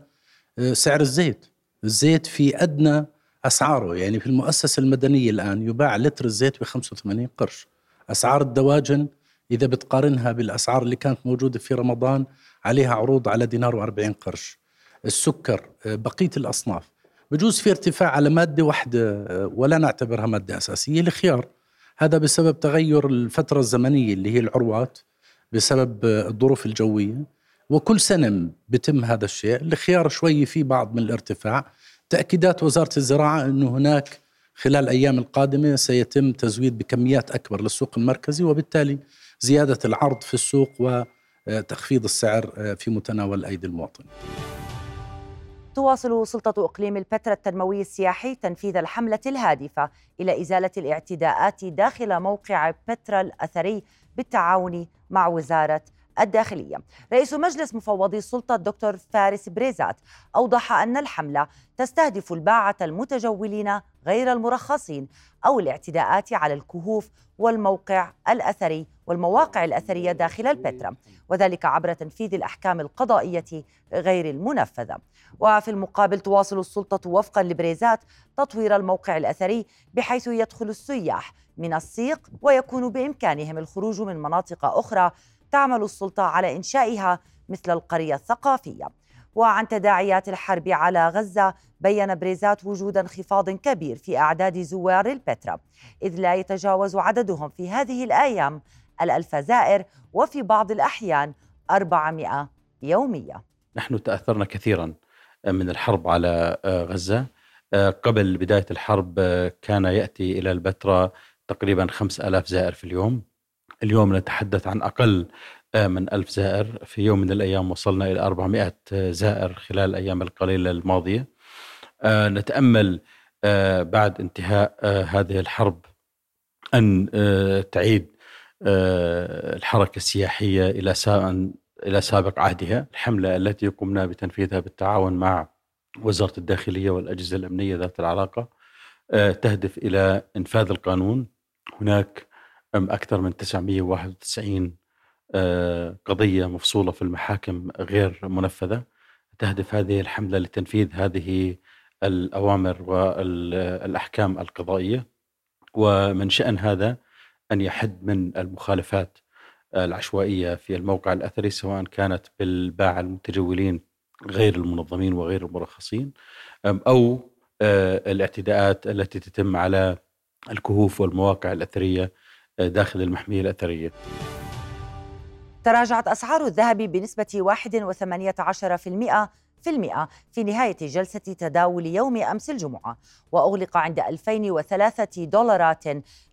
آه، سعر الزيت. الزيت في أدنى أسعاره. يعني في المؤسسة المدنية الآن يباع لتر الزيت ب 85 قرش. أسعار الدواجن إذا بتقارنها بالأسعار اللي كانت موجودة في رمضان عليها عروض على دينار و40 قرش. السكر آه، بقية الأصناف. بجوز في ارتفاع على مادة واحدة آه، ولا نعتبرها مادة أساسية الخيار. هذا بسبب تغير الفترة الزمنية اللي هي العروات بسبب آه، الظروف الجوية. وكل سنة بتم هذا الشيء. الخيار شوي في بعض من الارتفاع. تأكيدات وزارة الزراعة أنه هناك خلال الأيام القادمة سيتم تزويد بكميات أكبر للسوق المركزي وبالتالي زيادة العرض في السوق وتخفيض السعر آه، في متناول أيدي المواطن. تواصل سلطة إقليم البتراء التنموي السياحي تنفيذ الحملة الهادفة إلى إزالة الاعتداءات داخل موقع بترا الأثري بالتعاون مع وزارة الداخلية. رئيس مجلس مفوضي السلطة الدكتور فارس بريزات أوضح أن الحملة تستهدف الباعة المتجولين غير المرخصين أو الاعتداءات على الكهوف والموقع الأثري والمواقع الأثرية داخل البتراء وذلك عبر تنفيذ الأحكام القضائية غير المنفذة. وفي المقابل تواصل السلطة وفقا لبريزات تطوير الموقع الأثري بحيث يدخل السياح من السيق ويكون بإمكانهم الخروج من مناطق أخرى تعمل السلطة على إنشائها مثل القرية الثقافية. وعن تداعيات الحرب على غزة بين بريزات وجود انخفاض كبير في أعداد زوار البتراء إذ لا يتجاوز عددهم في هذه الأيام الألف زائر وفي بعض الأحيان 400 يوميا نحن تأثرنا كثيرا من الحرب على غزة. قبل بداية الحرب كان يأتي إلى البتراء تقريبا خمس ألاف زائر في اليوم. اليوم نتحدث عن أقل من ألف زائر في يوم من الأيام وصلنا إلى 400 زائر خلال الأيام القليلة الماضية. نتأمل بعد انتهاء هذه الحرب أن تعيد الحركة السياحية إلى إلى سابق عهدها الحملة التي قمنا بتنفيذها بالتعاون مع وزارة الداخلية والأجهزة الأمنية ذات العلاقة تهدف إلى إنفاذ القانون. هناك أكثر من 991 قضية مفصولة في المحاكم غير منفذة. تهدف هذه الحملة لتنفيذ هذه الأوامر والأحكام القضائية. ومن شأن هذا أن يحد من المخالفات العشوائية في الموقع الأثري سواء كانت بالباعة المتجولين غير المنظمين وغير المرخصين أو الاعتداءات التي تتم على الكهوف والمواقع الأثرية داخل المحمية الأثرية. تراجعت أسعار الذهب بنسبة 1.18% في المئة في نهاية جلسة تداول يوم أمس الجمعة وأغلق عند 2003 دولارات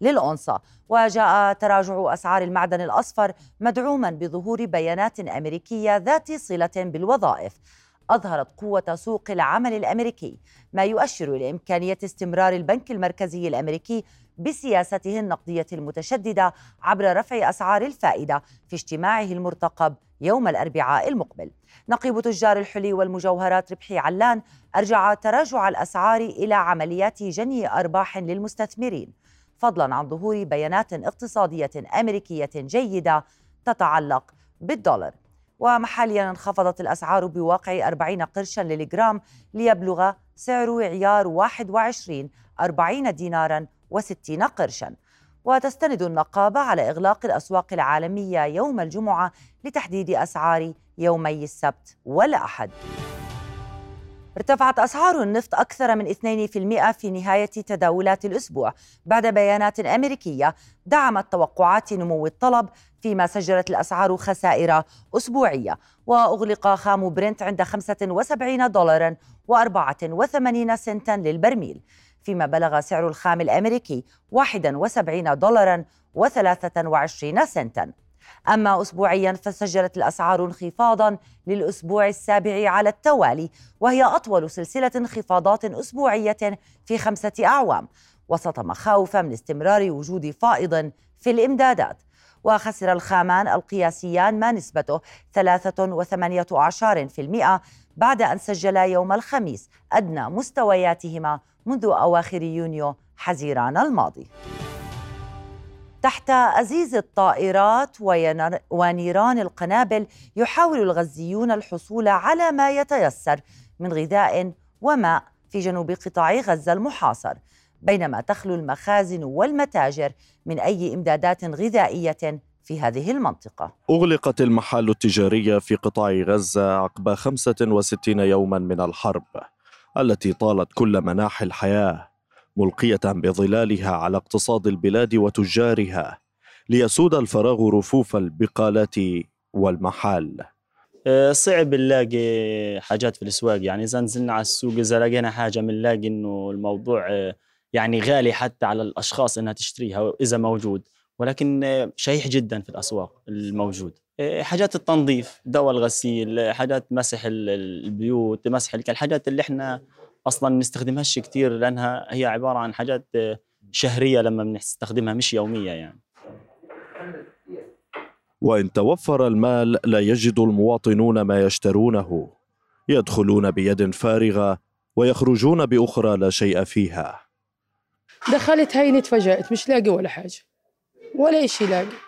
للأونصة وجاء تراجع أسعار المعدن الأصفر مدعوما بظهور بيانات أمريكية ذات صلة بالوظائف. أظهرت قوة سوق العمل الأمريكي ما يؤشر إلى إمكانية استمرار البنك المركزي الأمريكي بسياسته النقدية المتشددة عبر رفع أسعار الفائدة في اجتماعه المرتقب يوم الأربعاء المقبل. نقيب تجار الحلي والمجوهرات ربحي علان أرجع تراجع الأسعار إلى عمليات جني أرباح للمستثمرين. فضلا عن ظهور بيانات اقتصادية أمريكية جيدة تتعلق بالدولار. ومحليا انخفضت الأسعار بواقع 40 قرشا للجرام ليبلغ سعر عيار 21 40 دينارا و60 قرشا. وتستند النقابة على إغلاق الأسواق العالمية يوم الجمعة لتحديد أسعار يومي السبت والأحد. ارتفعت أسعار النفط أكثر من 2% في نهاية تداولات الأسبوع. بعد بيانات أمريكية دعمت توقعات نمو الطلب فيما سجلت الأسعار خسائر أسبوعية. وأغلق خام برنت عند 75 دولارا و84 سنتا للبرميل. فيما بلغ سعر الخام الأمريكي 71 دولارا و23 سنتا. أما أسبوعيا فسجلت الأسعار انخفاضا للأسبوع السابع على التوالي وهي أطول سلسلة انخفاضات أسبوعية في خمسة أعوام. وسط مخاوف من استمرار وجود فائض في الإمدادات. وخسر الخامان القياسيان ما نسبته 3.18% بعد أن سجلا يوم الخميس أدنى مستوياتهما منذ أواخر يونيو حزيران الماضي. تحت أزيز الطائرات ونيران القنابل يحاول الغزيون الحصول على ما يتيسر من غذاء وماء في جنوب قطاع غزة المحاصر بينما تخلو المخازن والمتاجر من أي إمدادات غذائية في هذه المنطقة. أغلقت المحال التجارية في قطاع غزة عقب 65 يوما من الحرب. التي طالت كل مناحي الحياة ملقية بظلالها على اقتصاد البلاد وتجارها ليسود الفراغ رفوف البقالات والمحال. آه، صعب نلاقي حاجات في الأسواق. يعني إذا نزلنا على السوق إذا لقينا حاجة بنلاقي إنه الموضوع آه، يعني غالي حتى على الأشخاص إنها تشتريها إذا موجود. ولكن آه، شيح جدا في الأسواق الموجود. حاجات التنظيف دواء الغسيل حاجات مسح البيوت مسح الحاجات اللي إحنا أصلا نستخدمهاش كثير لأنها هي عبارة عن حاجات شهرية لما بنستخدمها مش يومية يعني. وإن توفر المال لا يجد المواطنون ما يشترونه. يدخلون بيد فارغة ويخرجون بأخرى لا شيء فيها. دخلت هيني تفاجأت مش لاقي ولا حاجة. ولا إشي لاقي.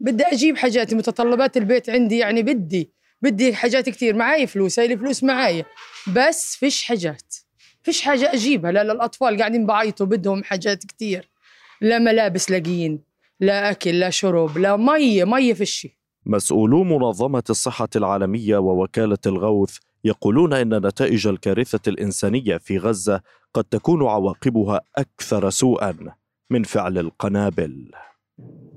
بدي أجيب حاجاتي متطلبات البيت عندي يعني بدي بدي حاجات كثير معي فلوس هاي الفلوس معايا بس فيش حاجات فيش حاجة أجيبها. لا للأطفال قاعدين بعيطوا بدهم حاجات كثير لا ملابس لاقيين لا أكل لا شرب لا مية مية فيش مسؤولو منظمة الصحة العالمية ووكالة الغوث يقولون إن نتائج الكارثة الإنسانية في غزة قد تكون عواقبها أكثر سوءا من فعل القنابل.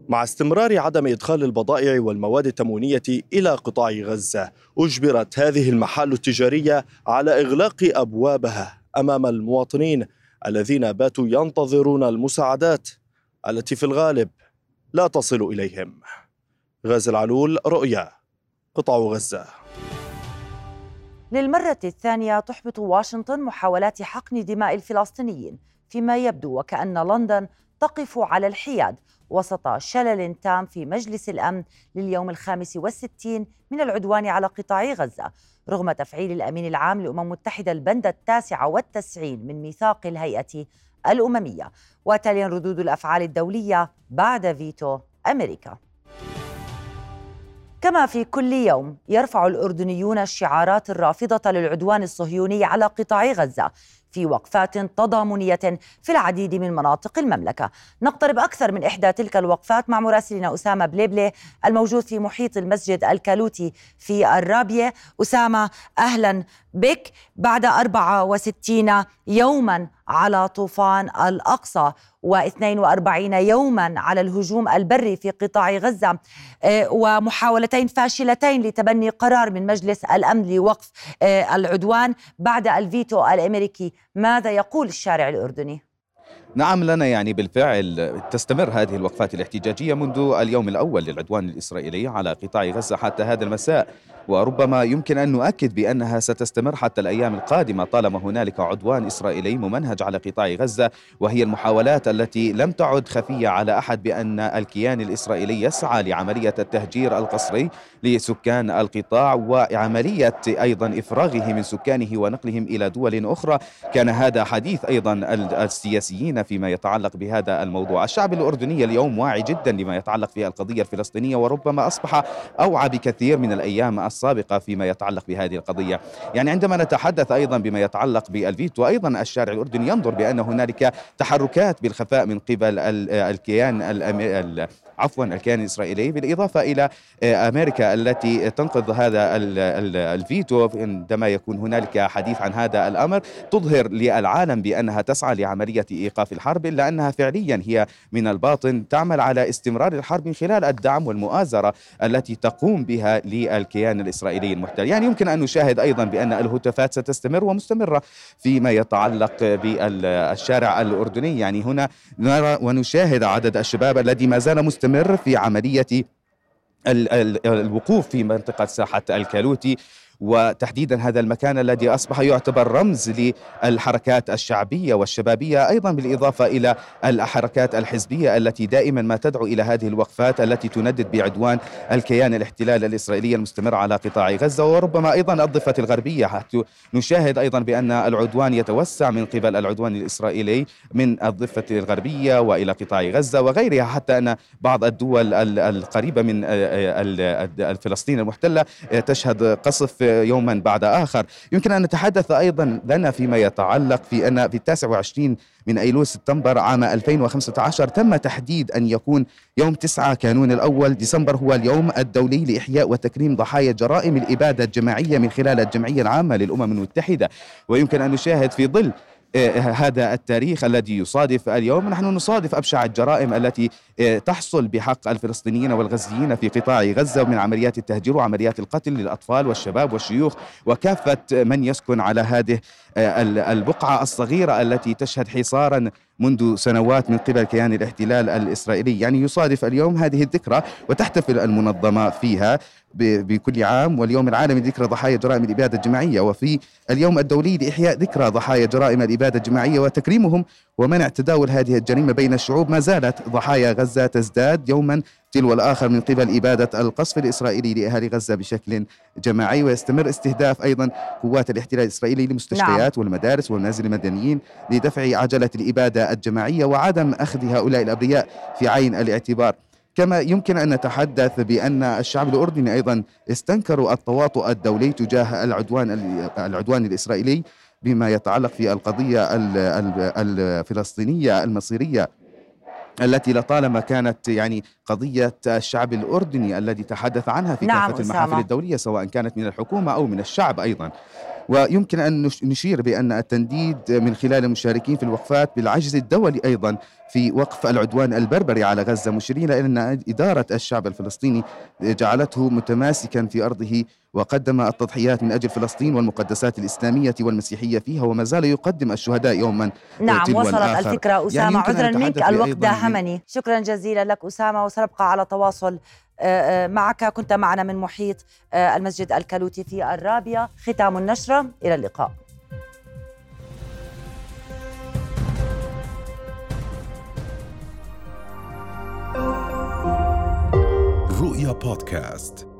مع استمرار عدم إدخال البضائع والمواد التموينية إلى قطاع غزة، أجبرت هذه المحال التجارية على إغلاق أبوابها أمام المواطنين الذين باتوا ينتظرون المساعدات التي في الغالب لا تصل إليهم. غازي العلول رؤيا قطاع غزة للمرة الثانية تحبط واشنطن محاولات حقن دماء الفلسطينيين فيما يبدو وكأن لندن تقف على الحياد وسط شلل تام في مجلس الأمن لليوم الخامس والستين من العدوان على قطاع غزة رغم تفعيل الأمين العام للأمم المتحدة البند التاسع والتسعين من ميثاق الهيئة الأممية. وتاليا ردود الأفعال الدولية بعد فيتو أمريكا. كما في كل يوم يرفع الأردنيون الشعارات الرافضة للعدوان الصهيوني على قطاع غزة في وقفات تضامنية في العديد من مناطق المملكة. نقترب أكثر من إحدى تلك الوقفات مع مراسلنا أسامة بليبلي الموجود في محيط المسجد الكالوتي في الرابية. أسامة أهلا بك. بعد 64 يوما على طوفان الأقصى و42 يوما على الهجوم البري في قطاع غزة. آه، ومحاولتين فاشلتين لتبني قرار من مجلس الأمن لوقف آه، العدوان بعد الفيتو الأمريكي ماذا يقول الشارع الأردني؟ نعم لنا يعني بالفعل تستمر هذه الوقفات الاحتجاجية منذ اليوم الأول للعدوان الإسرائيلي على قطاع غزة حتى هذا المساء. وربما يمكن أن نؤكد بأنها ستستمر حتى الأيام القادمة طالما هنالك عدوان إسرائيلي ممنهج على قطاع غزة وهي المحاولات التي لم تعد خفية على أحد بأن الكيان الإسرائيلي يسعى لعملية التهجير القسري لسكان القطاع وعملية أيضا إفراغه من سكانه ونقلهم إلى دول أخرى. كان هذا حديث أيضا السياسيين فيما يتعلق بهذا الموضوع. الشعب الأردني اليوم واعي جدا لما يتعلق في القضية الفلسطينية وربما أصبح أوعى بكثير من الأيام السابقة فيما يتعلق بهذه القضية. يعني عندما نتحدث أيضا بما يتعلق بالفيتو أيضا الشارع الأردني ينظر بأن هنالك تحركات بالخفاء من قبل الكيان عفوا الكيان الإسرائيلي بالإضافة إلى آه، أمريكا التي تنقذ هذا الفيتو عندما يكون هنالك حديث عن هذا الأمر. تظهر للعالم بأنها تسعى لعملية إيقاف الحرب إلا أنها فعليا هي من الباطن تعمل على استمرار الحرب من خلال الدعم والمؤازرة التي تقوم بها للكيان الإسرائيلي المحتل. يعني يمكن أن نشاهد أيضا بأن الهتافات ستستمر ومستمرة فيما يتعلق بالشارع الأردني. يعني هنا نرى ونشاهد عدد الشباب الذي ما زال مستمر يستمر في عملية الوقوف في منطقة ساحة الكالوتي. وتحديدا هذا المكان الذي أصبح يعتبر رمز للحركات الشعبية والشبابية أيضا بالإضافة إلى الحركات الحزبية التي دائما ما تدعو إلى هذه الوقفات التي تندد بعدوان الكيان الاحتلال الإسرائيلي المستمر على قطاع غزة. وربما أيضا الضفة الغربية حتى نشاهد أيضا بأن العدوان يتوسع من قبل العدوان الإسرائيلي من الضفة الغربية وإلى قطاع غزة وغيرها حتى أن بعض الدول القريبة من الفلسطين المحتلة تشهد قصف يوما بعد آخر. يمكن أن نتحدث أيضا لنا فيما يتعلق في أن في التاسع وعشرين من أيلول سبتمبر عام 2015 تم تحديد أن يكون يوم 9 كانون الأول. ديسمبر هو اليوم الدولي لإحياء وتكريم ضحايا جرائم الإبادة الجماعية من خلال الجمعية العامة للأمم المتحدة. ويمكن أن نشاهد في ظل هذا التاريخ الذي يصادف اليوم. نحن نصادف أبشع الجرائم التي آه، تحصل بحق الفلسطينيين والغزيين في قطاع غزة من عمليات التهجير وعمليات القتل للأطفال والشباب والشيوخ وكافة من يسكن على هذه البقعة الصغيرة التي تشهد حصارا منذ سنوات من قبل كيان الاحتلال الإسرائيلي. يعني يصادف اليوم هذه الذكرى وتحتفل المنظمة فيها. بكل عام واليوم العالمي لذكرى ضحايا جرائم الإبادة الجماعية وفي اليوم الدولي لإحياء ذكرى ضحايا جرائم الإبادة الجماعية وتكريمهم ومنع تداول هذه الجريمة بين الشعوب. ما زالت ضحايا غزة تزداد يوما تلو الآخر من قبل إبادة القصف الإسرائيلي لأهالي غزة بشكل جماعي. ويستمر استهداف أيضا قوات الاحتلال الإسرائيلي للمستشفيات نعم. والمدارس والمنازل المدنيين لدفع عجلة الإبادة الجماعية وعدم أخذ هؤلاء الأبرياء في عين الاعتبار. كما يمكن أن نتحدث بأن الشعب الأردني أيضا استنكروا التواطؤ الدولي تجاه العدوان العدوان الإسرائيلي بما يتعلق في القضية الفلسطينية المصيرية التي لطالما كانت يعني قضية الشعب الأردني الذي تحدث عنها في نعم كافة المحافل الدولية سواء كانت من الحكومة أو من الشعب أيضا. ويمكن أن نشير بأن التنديد من خلال المشاركين في الوقفات بالعجز الدولي أيضا في وقف العدوان البربري على غزة مشيرين إلى أن إدارة الشعب الفلسطيني جعلته متماسكا في أرضه وقدم التضحيات من أجل فلسطين والمقدسات الإسلامية والمسيحية فيها وما زال يقدم الشهداء يوما. نعم وصلت الآخر. الفكرة. أسامة يعني عذرا منك الوقت داهمني. شكرا جزيلا لك أسامة وسنبقى على تواصل معك. كنت معنا من محيط آه، المسجد الكالوتي في الرابية. ختام النشرة إلى اللقاء. رؤيا بودكاست.